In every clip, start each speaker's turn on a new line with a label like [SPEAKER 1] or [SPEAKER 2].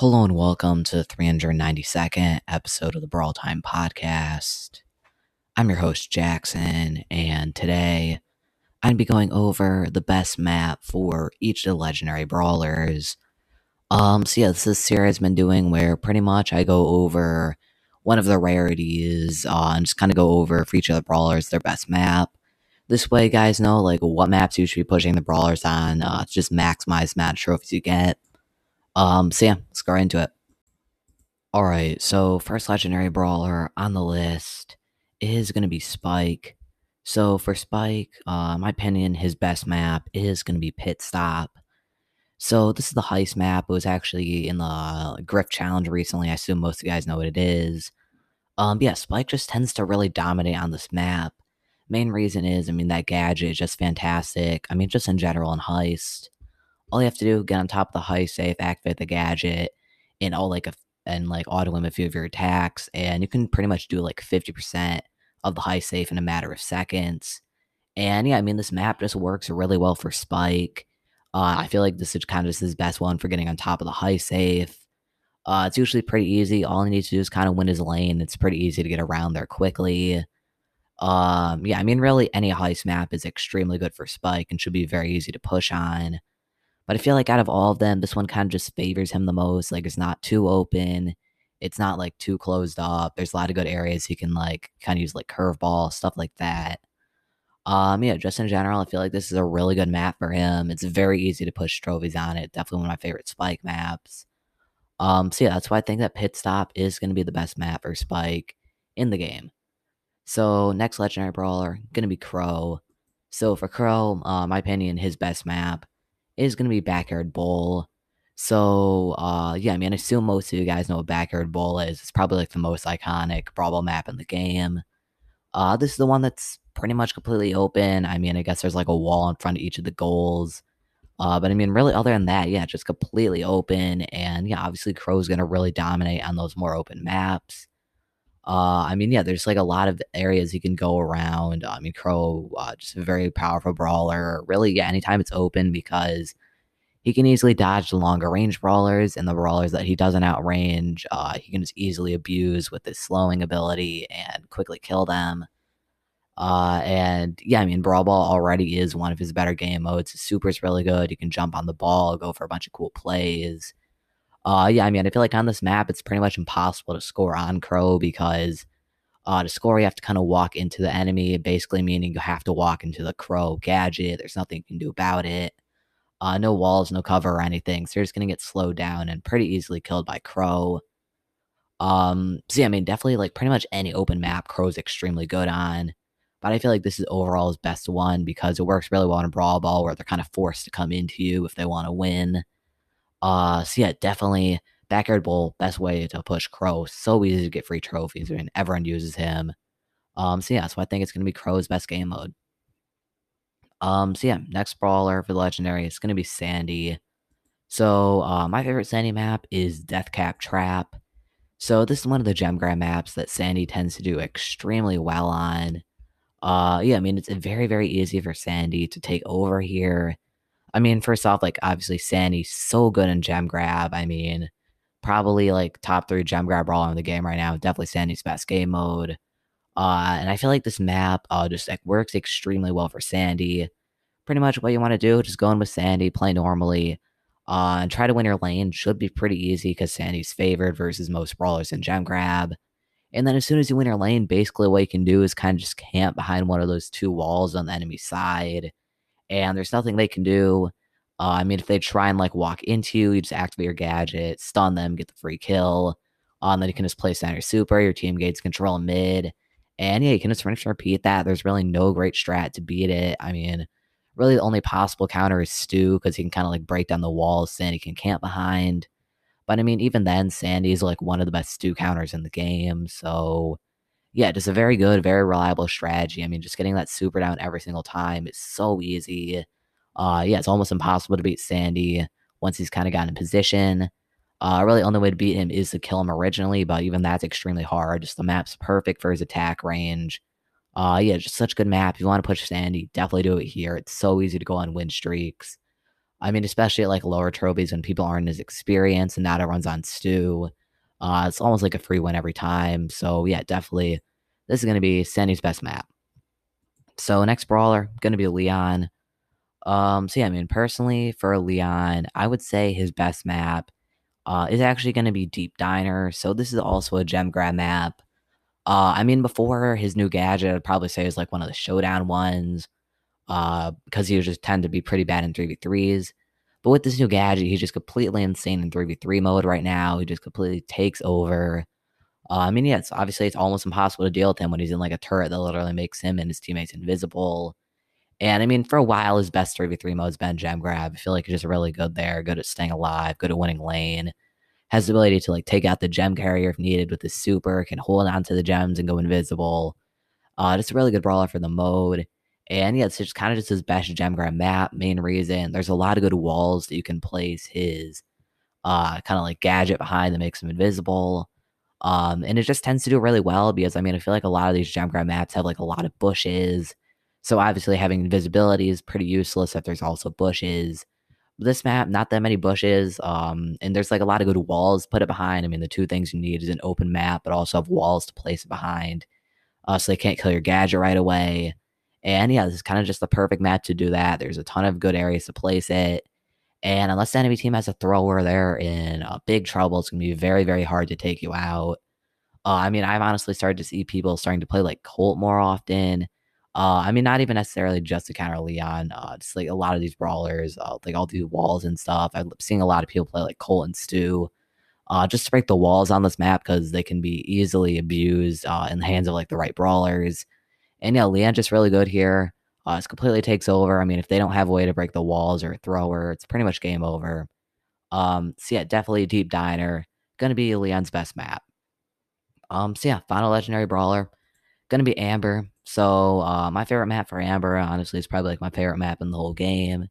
[SPEAKER 1] Hello and welcome to the 392nd episode of the Brawl Time Podcast. I'm your host, Jackson, and today I'm be going over the best map for each of the legendary brawlers. Um, so yeah, this is a series I've been doing where pretty much I go over one of the rarities uh, and just kind of go over for each of the brawlers their best map. This way, guys know like what maps you should be pushing the brawlers on uh, to just maximize of trophies you get. Um, so yeah, let's go right into it. Alright, so first legendary brawler on the list is going to be Spike. So for Spike, uh, my opinion, his best map is going to be Pit Stop. So this is the heist map. It was actually in the Griff Challenge recently. I assume most of you guys know what it is. Um, yeah, Spike just tends to really dominate on this map. Main reason is, I mean, that gadget is just fantastic. I mean, just in general in heist all you have to do get on top of the heist safe, activate the gadget, and all like a and like auto limit a few of your attacks, and you can pretty much do like fifty percent of the heist safe in a matter of seconds. And yeah, I mean this map just works really well for Spike. Uh, I feel like this is kind of just his best one for getting on top of the heist safe. Uh, it's usually pretty easy. All he needs to do is kind of win his lane. It's pretty easy to get around there quickly. Um, yeah, I mean, really, any heist map is extremely good for Spike and should be very easy to push on. But I feel like out of all of them, this one kind of just favors him the most. Like it's not too open. It's not like too closed up. There's a lot of good areas he can like kind of use like curveball, stuff like that. Um, yeah, just in general, I feel like this is a really good map for him. It's very easy to push trophies on it. Definitely one of my favorite Spike maps. Um, so yeah, that's why I think that Pit Stop is going to be the best map for Spike in the game. So next legendary brawler going to be Crow. So for Crow, uh, my opinion, his best map is going to be Backyard Bowl. So, uh, yeah, I mean, I assume most of you guys know what Backyard Bowl is. It's probably like the most iconic Brawl map in the game. Uh, this is the one that's pretty much completely open. I mean, I guess there's like a wall in front of each of the goals. Uh, but I mean, really, other than that, yeah, just completely open. And yeah, obviously, Crow's going to really dominate on those more open maps. Uh, I mean, yeah, there's like a lot of areas you can go around. I mean, Crow, uh, just a very powerful brawler. Really, yeah, anytime it's open because he can easily dodge the longer range brawlers and the brawlers that he doesn't outrange. Uh, he can just easily abuse with his slowing ability and quickly kill them. Uh, and yeah, I mean, Brawl Ball already is one of his better game modes. Super is really good. You can jump on the ball, go for a bunch of cool plays. Uh, yeah, I mean, I feel like on this map, it's pretty much impossible to score on Crow because uh, to score, you have to kind of walk into the enemy, basically meaning you have to walk into the Crow gadget. There's nothing you can do about it. Uh, no walls, no cover or anything. So you're just going to get slowed down and pretty easily killed by Crow. Um, so yeah, I mean, definitely like pretty much any open map, Crow's extremely good on. But I feel like this is overall his best one because it works really well in a brawl ball where they're kind of forced to come into you if they want to win. Uh, so yeah, definitely backyard bowl, best way to push Crow. So easy to get free trophies. I mean, everyone uses him. Um, so yeah, so I think it's gonna be Crow's best game mode. Um, so yeah, next brawler for the legendary is gonna be Sandy. So uh, my favorite Sandy map is Deathcap Trap. So this is one of the gem grab maps that Sandy tends to do extremely well on. Uh, yeah, I mean it's very very easy for Sandy to take over here I mean, first off, like obviously Sandy's so good in gem grab. I mean, probably like top three gem grab brawler in the game right now. Definitely Sandy's best game mode. Uh, and I feel like this map uh, just like works extremely well for Sandy. Pretty much what you want to do, just go in with Sandy, play normally, uh, and try to win your lane. Should be pretty easy because Sandy's favored versus most brawlers in gem grab. And then as soon as you win your lane, basically what you can do is kind of just camp behind one of those two walls on the enemy side and there's nothing they can do. Uh, I mean, if they try and like walk into you, you just activate your gadget, stun them, get the free kill. Uh, and then you can just down your super, your team gates control mid. And yeah, you can just finish repeat that. There's really no great strat to beat it. I mean, really the only possible counter is Stu because he can kind of like break down the walls, Sandy can camp behind. But I mean, even then, Sandy's like one of the best Stu counters in the game. So yeah, just a very good, very reliable strategy. I mean, just getting that super down every single time is so easy. Uh, yeah, it's almost impossible to beat Sandy once he's kind of gotten in position. Uh, really, only way to beat him is to kill him originally, but even that's extremely hard. Just the map's perfect for his attack range. Uh, yeah, just such a good map. If you want to push Sandy, definitely do it here. It's so easy to go on win streaks. I mean, especially at like lower trophies when people aren't as experienced and not everyone's on Stu. Uh, it's almost like a free win every time. So yeah, definitely, this is going to be Sandy's best map. So next brawler going to be Leon. Um, so yeah, I mean, personally for Leon, I would say his best map uh, is actually going to be Deep Diner. So this is also a gem grab map. Uh, I mean, before his new gadget, I'd probably say is like one of the showdown ones, uh, because he was just tend to be pretty bad in three v threes. But with this new gadget, he's just completely insane in three v three mode right now. He just completely takes over. Uh, I mean, yeah, obviously it's almost impossible to deal with him when he's in like a turret that literally makes him and his teammates invisible. And I mean, for a while, his best 3v3 mode's been gem grab. I feel like he's just really good there, good at staying alive, good at winning lane. Has the ability to like take out the gem carrier if needed with his super, can hold on to the gems and go invisible. Uh, just a really good brawler for the mode. And yeah, it's just kind of just his best gem grab map. Main reason there's a lot of good walls that you can place his uh kind of like gadget behind that makes him invisible. Um, and it just tends to do really well because I mean I feel like a lot of these gem grab maps have like a lot of bushes. So obviously having invisibility is pretty useless if there's also bushes. This map, not that many bushes, um, and there's like a lot of good walls put it behind. I mean, the two things you need is an open map, but also have walls to place it behind, uh, so they can't kill your gadget right away. And yeah, this is kind of just the perfect map to do that. There's a ton of good areas to place it. And unless the enemy team has a thrower, they're in uh, big trouble. It's going to be very, very hard to take you out. Uh, I mean, I've honestly started to see people starting to play like Colt more often. Uh, I mean, not even necessarily just to counter Leon. Uh, just like a lot of these brawlers, uh, like all these walls and stuff. I'm seeing a lot of people play like Colt and Stu, uh, just to break the walls on this map because they can be easily abused uh, in the hands of like the right brawlers. And yeah, Leon just really good here. Uh, it completely takes over. I mean, if they don't have a way to break the walls or a thrower, it's pretty much game over. Um, so yeah, definitely Deep Diner. Gonna be Leon's best map. Um, so yeah, final legendary brawler. Gonna be Amber. So uh, my favorite map for Amber, honestly, is probably like my favorite map in the whole game.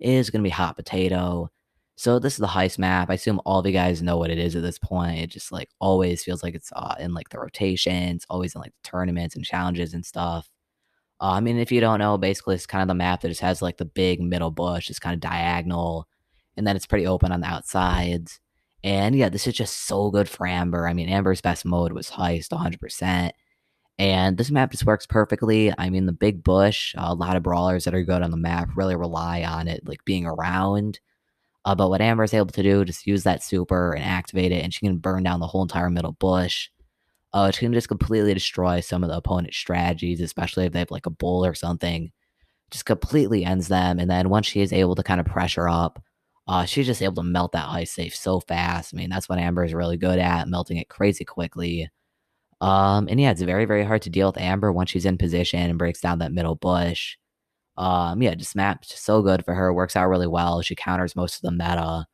[SPEAKER 1] Is gonna be Hot Potato. So this is the heist map. I assume all of you guys know what it is at this point. It just like always feels like it's uh, in like the rotations, always in like the tournaments and challenges and stuff. Uh, I mean, if you don't know, basically it's kind of the map that just has like the big middle bush, it's kind of diagonal, and then it's pretty open on the outsides. And yeah, this is just so good for Amber. I mean, Amber's best mode was heist 100%. And this map just works perfectly. I mean, the big bush, a lot of brawlers that are good on the map really rely on it, like being around. Uh, but what Amber is able to do, just use that super and activate it, and she can burn down the whole entire middle bush uh, it's going to just completely destroy some of the opponent's strategies, especially if they have like a bull or something. Just completely ends them. And then once she is able to kind of pressure up, uh, she's just able to melt that heist safe so fast. I mean, that's what Amber is really good at, melting it crazy quickly. Um, and yeah, it's very, very hard to deal with Amber once she's in position and breaks down that middle bush. Um, yeah, just maps so good for her, works out really well. She counters most of the meta.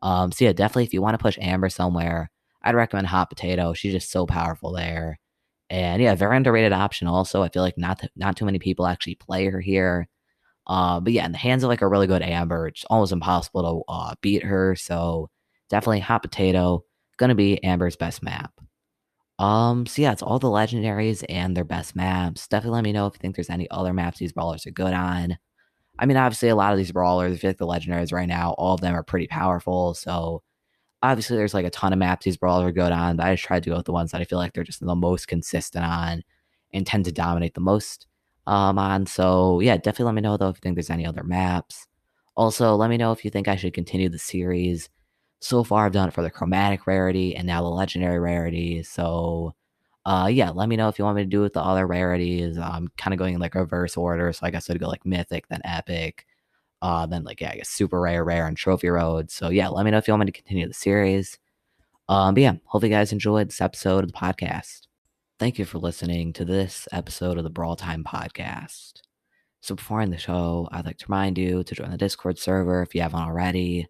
[SPEAKER 1] Um, so yeah, definitely if you want to push Amber somewhere, I'd recommend Hot Potato. She's just so powerful there. And yeah, very underrated option. Also, I feel like not th- not too many people actually play her here. Uh, but yeah, in the hands of like a really good Amber, it's almost impossible to uh, beat her. So definitely Hot Potato gonna be Amber's best map. Um, so yeah, it's all the legendaries and their best maps. Definitely let me know if you think there's any other maps these brawlers are good on. I mean, obviously, a lot of these brawlers, I feel like the legendaries right now, all of them are pretty powerful. So obviously there's like a ton of maps these brawlers are good on, but I just tried to go with the ones that I feel like they're just the most consistent on and tend to dominate the most um, on. So yeah, definitely let me know though if you think there's any other maps. Also, let me know if you think I should continue the series. So far, I've done it for the chromatic rarity and now the legendary rarity. So, uh, yeah, let me know if you want me to do it with the other rarities. I'm kind of going in like reverse order, so I guess I'd go like mythic, then epic, uh, then like yeah, I guess super rare, rare, and trophy road. So yeah, let me know if you want me to continue the series. Um, but yeah, hope you guys enjoyed this episode of the podcast. Thank you for listening to this episode of the Brawl Time podcast. So before I end the show, I'd like to remind you to join the Discord server if you haven't already.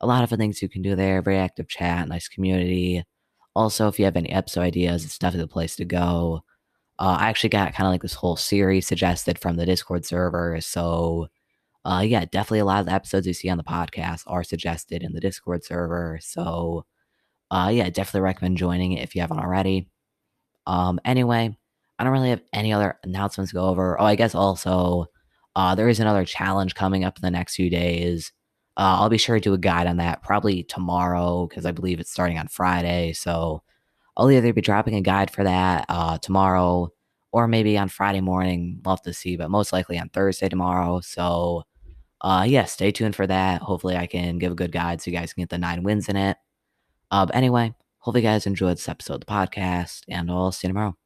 [SPEAKER 1] A lot of the things you can do there, very active chat, nice community. Also, if you have any episode ideas, it's definitely the place to go. Uh, I actually got kind of like this whole series suggested from the Discord server, so uh, yeah, definitely a lot of the episodes you see on the podcast are suggested in the Discord server. So, uh, yeah, definitely recommend joining if you haven't already. Um, anyway, I don't really have any other announcements to go over. Oh, I guess also, uh, there is another challenge coming up in the next few days. Uh, I'll be sure to do a guide on that probably tomorrow because I believe it's starting on Friday. So I'll either be dropping a guide for that uh, tomorrow or maybe on Friday morning. Have to see, but most likely on Thursday tomorrow. So uh, yeah, stay tuned for that. Hopefully, I can give a good guide so you guys can get the nine wins in it. Uh, but anyway, hope you guys enjoyed this episode of the podcast, and I'll see you tomorrow.